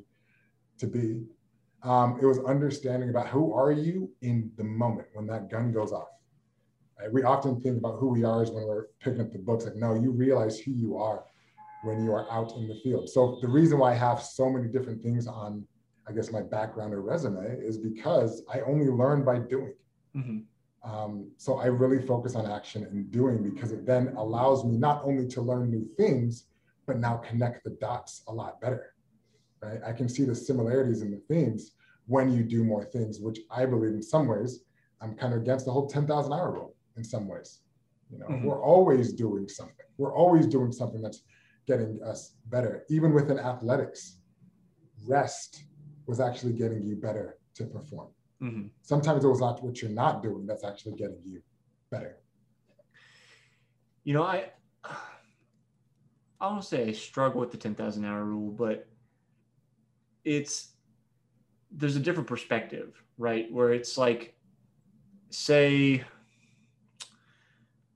to be. Um, it was understanding about who are you in the moment when that gun goes off Right? We often think about who we are as when we're picking up the books. Like, no, you realize who you are when you are out in the field. So the reason why I have so many different things on, I guess, my background or resume is because I only learn by doing. Mm-hmm. Um, so I really focus on action and doing because it then allows me not only to learn new things, but now connect the dots a lot better. Right? I can see the similarities in the themes when you do more things, which I believe in some ways I'm kind of against the whole 10,000 hour rule in some ways. You know, mm-hmm. we're always doing something. We're always doing something that's getting us better. Even within athletics, rest was actually getting you better to perform. Mm-hmm. Sometimes it was not what you're not doing that's actually getting you better. You know, I I don't say I struggle with the 10,000 hour rule, but it's there's a different perspective, right? Where it's like, say,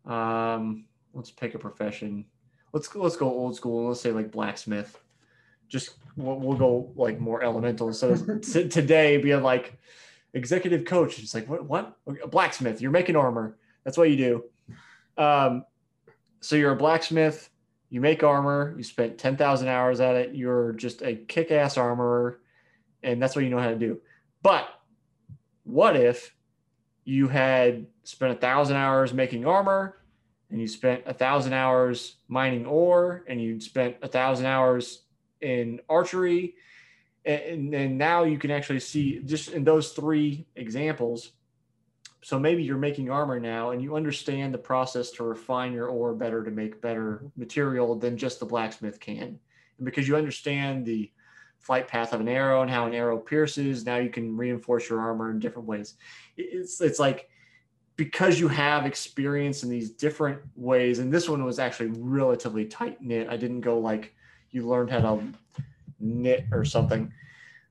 um, let's pick a profession. Let's let's go old school. Let's say like blacksmith. Just we'll, we'll go like more elemental. So today being like executive coach. It's like what what a blacksmith. You're making armor. That's what you do. Um, so you're a blacksmith. You make armor. You spent ten thousand hours at it. You're just a kick-ass armorer, and that's what you know how to do. But what if you had spent a thousand hours making armor and you spent a thousand hours mining ore and you spent a thousand hours in archery and, and now you can actually see just in those three examples so maybe you're making armor now and you understand the process to refine your ore better to make better material than just the blacksmith can and because you understand the flight path of an arrow and how an arrow pierces now you can reinforce your armor in different ways it's it's like because you have experience in these different ways, and this one was actually relatively tight knit. I didn't go like you learned how to knit or something.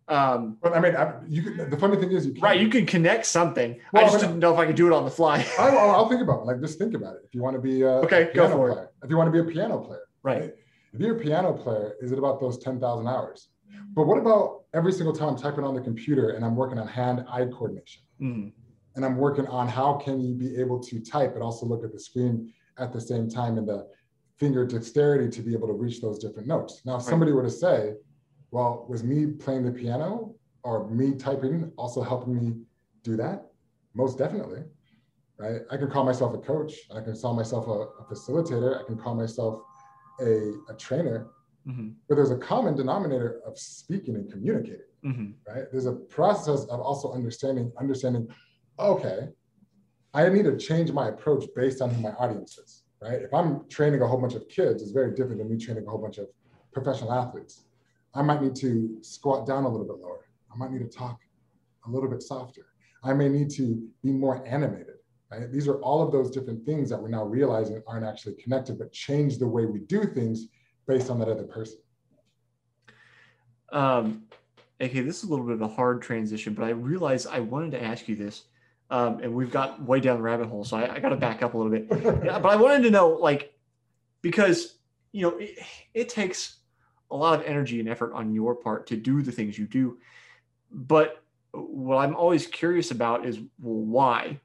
Um, but I mean, I, you can, the funny thing is, you right, you can connect something. Well, I just I mean, didn't know if I could do it on the fly. I, will think about it. Like, just think about it. If you want to be a, okay, a go for player, it. if you want to be a piano player, right? right? If you're a piano player, is it about those ten thousand hours? But what about every single time I'm typing on the computer and I'm working on hand-eye coordination? Mm and I'm working on how can you be able to type but also look at the screen at the same time and the finger dexterity to be able to reach those different notes. Now, if Right. somebody were to say, well, was me playing the piano or me typing also helping me do that? Most definitely. Right? I can call myself a coach. I can call myself a, a facilitator. I can call myself a, a trainer. Mhm. But there's a common denominator of speaking and communicating Mhm. right? There's a process of also understanding, understanding, okay, I need to change my approach based on who my audience is, right? If I'm training a whole bunch of kids, it's very different than me training a whole bunch of professional athletes. I might need to squat down a little bit lower. I might need to talk a little bit softer. I may need to be more animated, right? These are all of those different things that we're now realizing aren't actually connected, but change the way we do things based on that other person. Um, okay, this is a little bit of a hard transition, but I realized I wanted to ask you this, um, and we've got way down the rabbit hole, so I, I got to back up a little bit. Yeah, but I wanted to know, like, because you know, it, it takes a lot of energy and effort on your part to do the things you do, but what I'm always curious about is, well, why?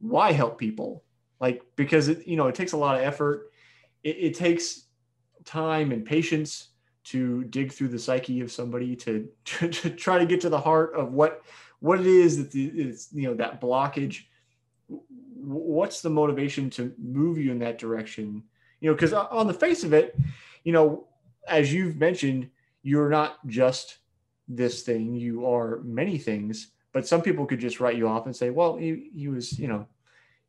Why help people? Like, because it, you know, it takes a lot of effort. It, it takes time and patience to dig through the psyche of somebody to, to, to try to get to the heart of what what it is that the, is you know that blockage what's the motivation to move you in that direction you know because on the face of it you know as you've mentioned you're not just this thing you are many things but some people could just write you off and say well he, he was you know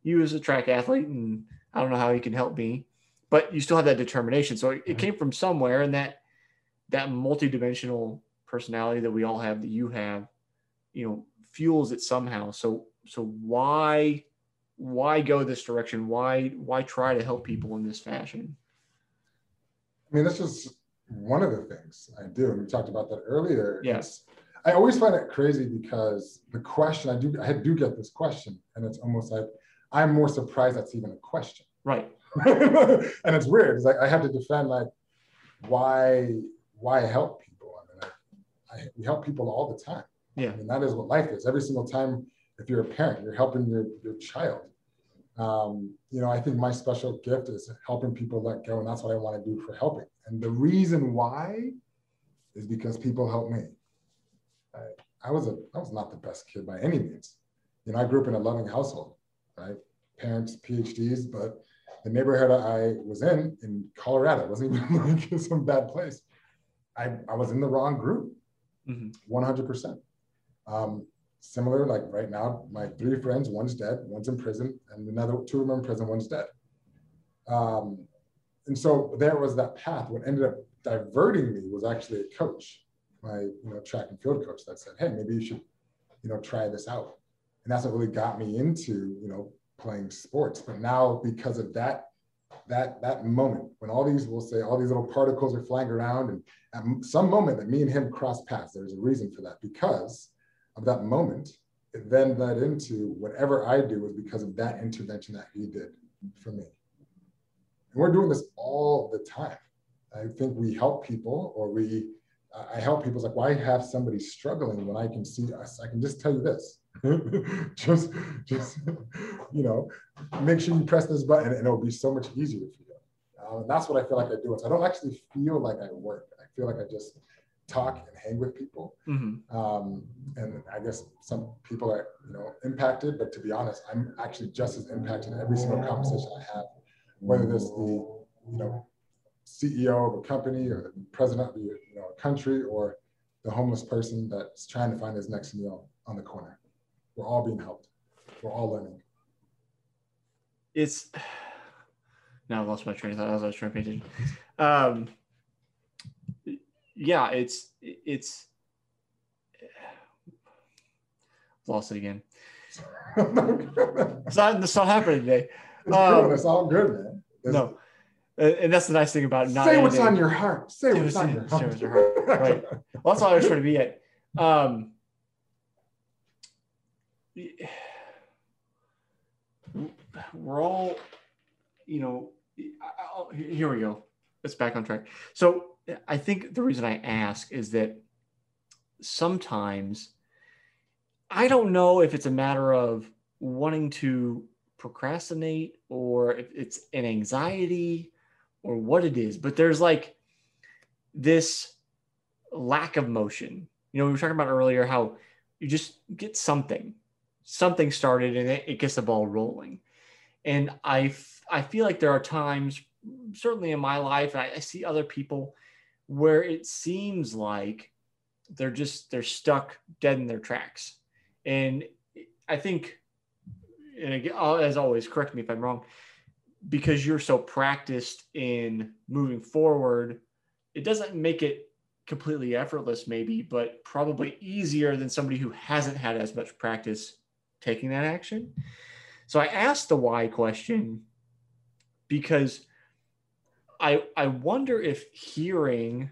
he was a track athlete and i don't know how he can help me but you still have that determination. So it, it came from somewhere and that that multidimensional personality that we all have that you have you know fuels it somehow. So so why why go this direction? Why why try to help people in this fashion? I mean, that's just one of the things I do. And we talked about that earlier. Yes. I always find it crazy because the question I do I do get this question, and it's almost like I'm more surprised that's even a question. right and it's weird. It's like I have to defend like why why help people. I mean, I, I, we help people all the time. yeah I mean, that is what life is. Every single time, if you're a parent, you're helping your, your child. Um, you know, I think my special gift is helping people let go, and that's what I want to do for helping. And the reason why is because people help me. I, I was a I was not the best kid by any means. You know, I grew up in a loving household, right? Parents, PhDs, but the neighborhood I was in in Colorado wasn't even like some bad place. I, I was in the wrong group. Mhm. 100%. Um, similar, like right now, my three friends, one's dead, one's in prison, and another two of them in prison, one's dead. Um, and so there was that path. What ended up diverting me was actually a coach, my you know track and field coach, that said, "Hey, maybe you should, you know, try this out." And that's what really got me into you know playing sports. But now because of that that that moment when all these will say all these little particles are flying around and at some moment that me and him cross paths there's a reason for that because of that moment it then led into whatever i do was because of that intervention that he did for me and we're doing this all the time i think we help people or we i help people it's like why have somebody struggling when i can see us i can just tell you this just just you know make sure you press this button and it'll be so much easier for you. Uh, that's what I feel like I do. So I don't actually feel like I work. I feel like I just talk and hang with people. Mhm. Um, and I guess some people are, you know, impacted, but to be honest, I'm actually just as impacted in every single conversation I have, whether this the, you know, CEO of a company or the president of the, you know, a country or the homeless person that's trying to find his next meal on the corner. We're all being helped. We're all learning. it's now I lost my train of thought as I was trying to pay attention. Um, yeah, it's it's lost it again. It's not it's not happening today. It's Um. It's all good, man. It's- No, and that's the nice thing about not Say what's editing. on your heart. Say what's on your heart. your heart. Right. Well, that's all I was trying to be at. Um, we're all, you know, I'll- here we go. Let's back on track. So I think the reason I ask is that sometimes I don't know if it's a matter of wanting to procrastinate or if it's an anxiety or what it is, but there's like this lack of motion. You know, we were talking about earlier how you just get something, something started and it, it gets the ball rolling. And I, f- I feel like there are times, certainly in my life, I, I see other people where it seems like they're just they're stuck dead in their tracks. And I think, and again, as always, correct me if I'm wrong, because you're so practiced in moving forward, it doesn't make it completely effortless, maybe, but probably easier than somebody who hasn't had as much practice taking that action. So I asked the why question because I I wonder if hearing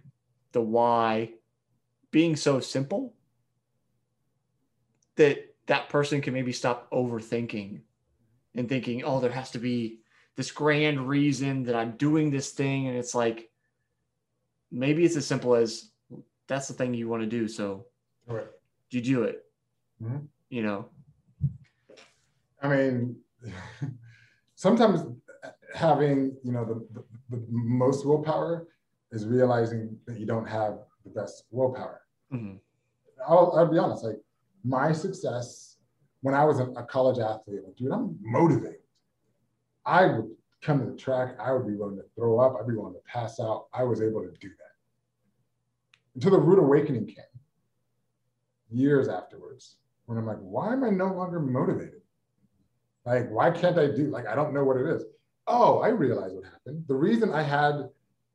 the why being so simple that that person can maybe stop overthinking and thinking, oh, there has to be this grand reason that I'm doing this thing. And it's like, maybe it's as simple as that's the thing you want to do. So Right. you do it, Mhm. you know? I mean, sometimes having you know the, the, the most willpower is realizing that you don't have the best willpower. Mhm. I'll, I'll be honest, like my success when I was a, college athlete, like, dude, I'm motivated. I would come to the track, I would be willing to throw up, I'd be willing to pass out. I was able to do that. Until the rude awakening came years afterwards, when I'm like, why am I no longer motivated? Like, why can't I do? Like, I don't know what it is. Oh, I realize what happened. The reason I had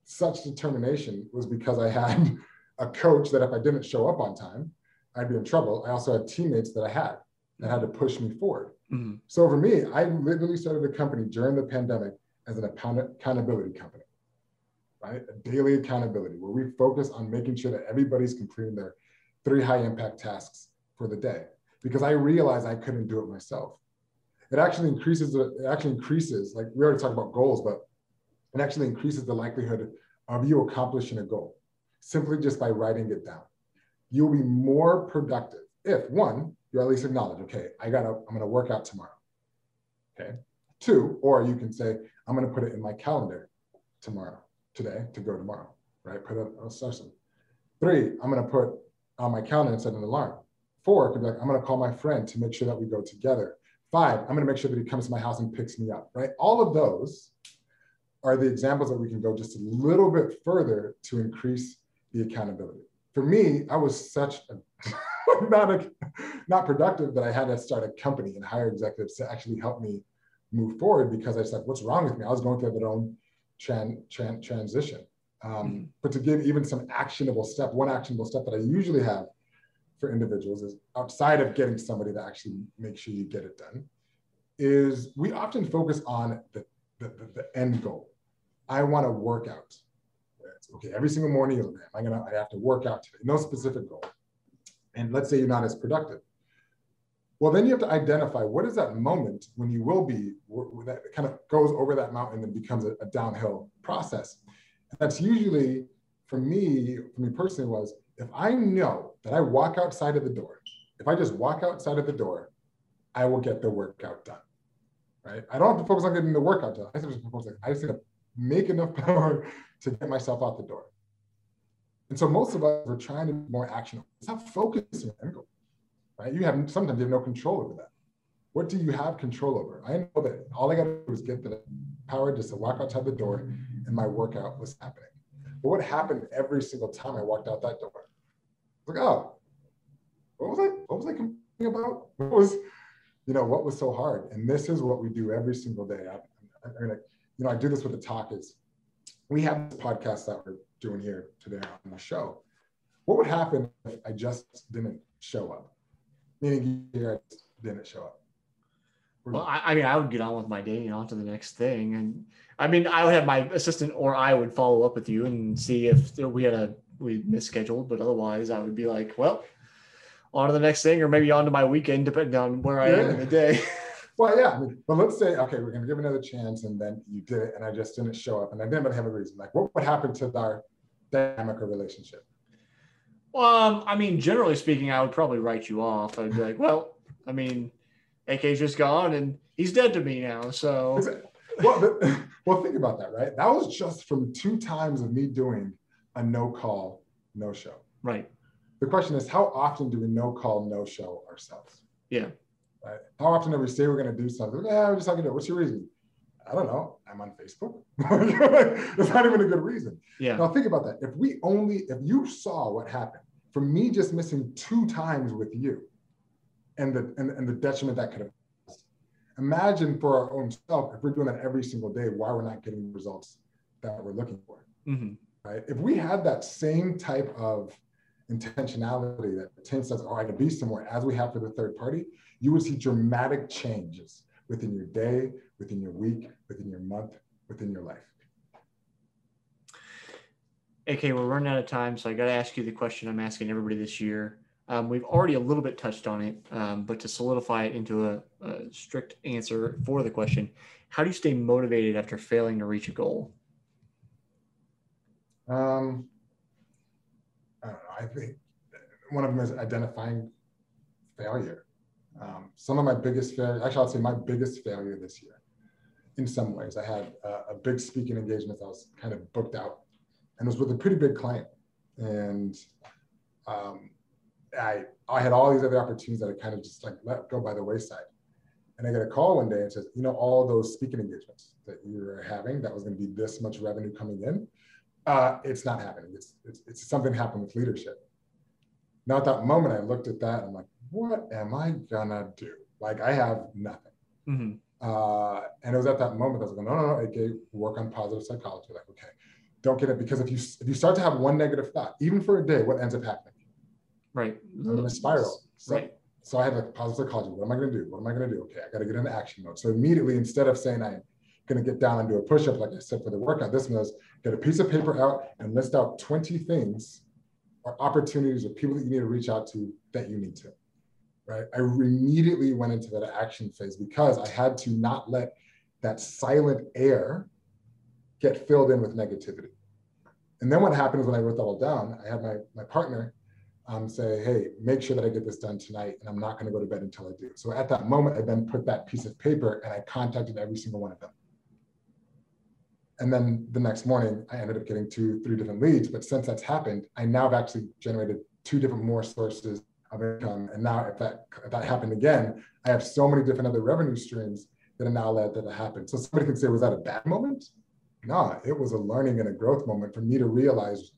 such determination was because I had a coach that if I didn't show up on time, I'd be in trouble. I also had teammates that I had that had to push me forward. Mhm. So for me, I literally started a company during the pandemic as an account- accountability company, right? A daily accountability where we focus on making sure that everybody's completing their three high impact tasks for the day because I realized I couldn't do it myself. It actually increases it actually increases, like we already talked about goals, but it actually increases the likelihood of you accomplishing a goal simply just by writing it down. You'll be more productive if one, you at least acknowledge, okay, I gotta, I'm gonna work out tomorrow. Okay. Two, or you can say, I'm gonna put it in my calendar tomorrow, today, to go tomorrow, right? Put it oh, a session. Three, I'm gonna put on my calendar and set an alarm. Four, could be like, I'm gonna call my friend to make sure that we go together. Five, I'm gonna make sure that he comes to my house and picks me up, right? All of those are the examples that we can go just a little bit further to increase the accountability. For me, I was such a not a, not productive that I had to start a company and hire executives to actually help me move forward because I was like, what's wrong with me? I was going through that own tran, tran, transition. Um, Mhm. But to give even some actionable step, one actionable step that I usually have for individuals is outside of getting somebody to actually make sure you get it done, is we often focus on the, the, the, the end goal. I want to work out. Okay, every single morning, am I gonna, I have to work out today. No specific goal. And let's say you're not as productive. Well, then you have to identify what is that moment when you will be, that kind of goes over that mountain and becomes a, a downhill process. And that's usually, for me, for me personally, was if I know that I walk outside of the door, if I just walk outside of the door, I will get the workout done. Right? I don't have to focus on getting the workout done. I just focus like I just need to make enough power to get myself out the door. And so most of us are trying to be more actionable. It's not focusing on goal, right? You have sometimes you have no control over that. What do you have control over? I know that all I got to do is get the power just to walk outside the door, and my workout was happening. But what happened every single time I walked out that door? Was like, oh, what was I? What was I complaining about? What was, you know, what was so hard? And this is what we do every single day. I, I, I mean, like, you know, I do this with the talk is we have this podcast that we're doing here today on the show. What would happen if I just didn't show up? Meaning here I didn't show up. Well, I, I mean, I would get on with my day and on to the next thing. And I mean, I would have my assistant or I would follow up with you and see if we had a, we misscheduled, but otherwise I would be like, well, on to the next thing, or maybe on to my weekend, depending on where I am in the day. Well, yeah, I mean, but let's say, okay, we're gonna give another chance, and then you did it, and I just didn't show up, and I didn't have a reason. Like, what would happen to our dynamic or relationship? Um, I mean, generally speaking, I would probably write you off. I'd be like, well, I mean, AK's just gone and he's dead to me now. So well, the, well, think about that, right? That was just from two times of me doing a no call, no show. Right. The question is, how often do we no call, no show ourselves? Yeah. How often do we say we're going to do something? Yeah, we're just talking to. What's your reason? I don't know. I'm on Facebook. It's not even a good reason. Yeah. Now think about that. If we only, if you saw what happened from me just missing two times with you, and the and, and the detriment that could have caused, imagine for our own self if we're doing that every single day, why we're not getting the results that we're looking for. hmm Right? If we had that same type of intentionality that takes us, oh, I can be somewhere as we have for the third party, you would see dramatic changes within your day, within your week, within your month, within your life. Okay, we're running out of time, so I got to ask you the question I'm asking everybody this year. Um, we've already a little bit touched on it, um, but to solidify it into a, a strict answer for the question, how do you stay motivated after failing to reach a goal? Um, I think one of them is identifying failure. Um, some of my biggest failure, actually, I'll say my biggest failure this year, in some ways, I had a, a big speaking engagement that I was kind of booked out, and it was with a pretty big client, and um, I I had all these other opportunities that I kind of just like let go by the wayside. And I get a call one day and says, you know, all those speaking engagements that you were having, that was going to be this much revenue coming in, uh, it's not happening. It's, it's, it's something happened with leadership. Now at that moment, I looked at that. And I'm like, what am I gonna do? Like I have nothing. hmm Uh, and it was at that moment that I was going, no, no, no, It gave work on positive psychology. Like, okay, don't get it because if you if you start to have one negative thought, even for a day, what ends up happening? Right. I'm in a spiral. So, Right. so I had like positive psychology. What am I going to do? What am I going to do? Okay, I got to get into action mode. So immediately, instead of saying I'm going to get down and do a push up like I said for the workout, this one was get a piece of paper out and list out 20 things or opportunities or people that you need to reach out to that you need to. Right. I immediately went into that action phase because I had to not let that silent air get filled in with negativity. And then what happened is when I wrote that all down, I had my my partner um, say, hey, make sure that I get this done tonight, and I'm not going to go to bed until I do. So at that moment, I then put that piece of paper and I contacted every single one of them. And then the next morning, I ended up getting two, three different leads. But since that's happened, I now have actually generated two different more sources of income. And now, if that if that happened again, I have so many different other revenue streams that are now led that it happened. So somebody can say, was that a bad moment? No, it was a learning and a growth moment for me to realize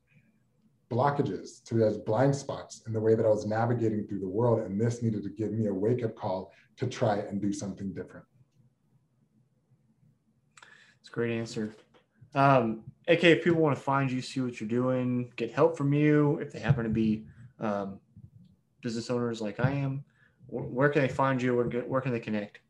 blockages, to realize blind spots in the way that I was navigating through the world. And this needed to give me a wake up call to try and do something different. It's a great answer. Um, AK, if people want to find you, see what you're doing, get help from you, if they happen to be um, business owners like I am, wh- where can they find you? Where, where can they connect?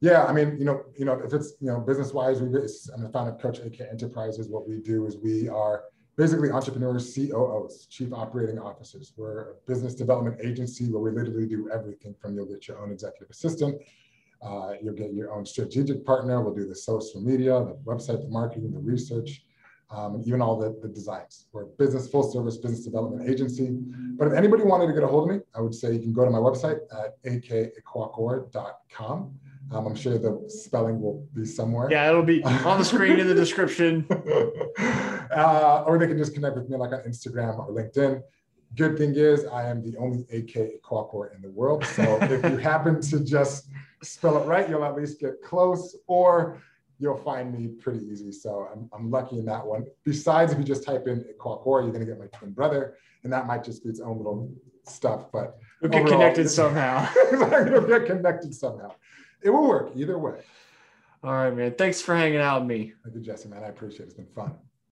Yeah, I mean, you know, you know, if it's you know business wise, we I'm the founder of Coach AK Enterprises. What we do is we are basically entrepreneurs, COOs, chief operating officers. We're a business development agency where we literally do everything from you'll get your own executive assistant, uh, you'll get your own strategic partner. We'll do the social media, the website, the marketing, the research, um, even all the, the designs. We're a business full service business development agency. But if anybody wanted to get a hold of me, I would say you can go to my website at akaquacor.com. Um, I'm sure the spelling will be somewhere. Yeah, it'll be on the screen in the description. uh, or they can just connect with me like on Instagram or LinkedIn. Good thing is, I am the only AK Quacor in the world. So if you happen to just spell it right, you'll at least get close, or you'll find me pretty easy. So I'm, I'm lucky in that one. Besides, if you just type in Quacor, you're going to get my twin brother, and that might just be its own little stuff. But We'll get overall, connected somehow. It'll get connected somehow. It will work either way. All right, man. Thanks for hanging out with me. Thank you, Jesse, man. I appreciate it. It's been fun.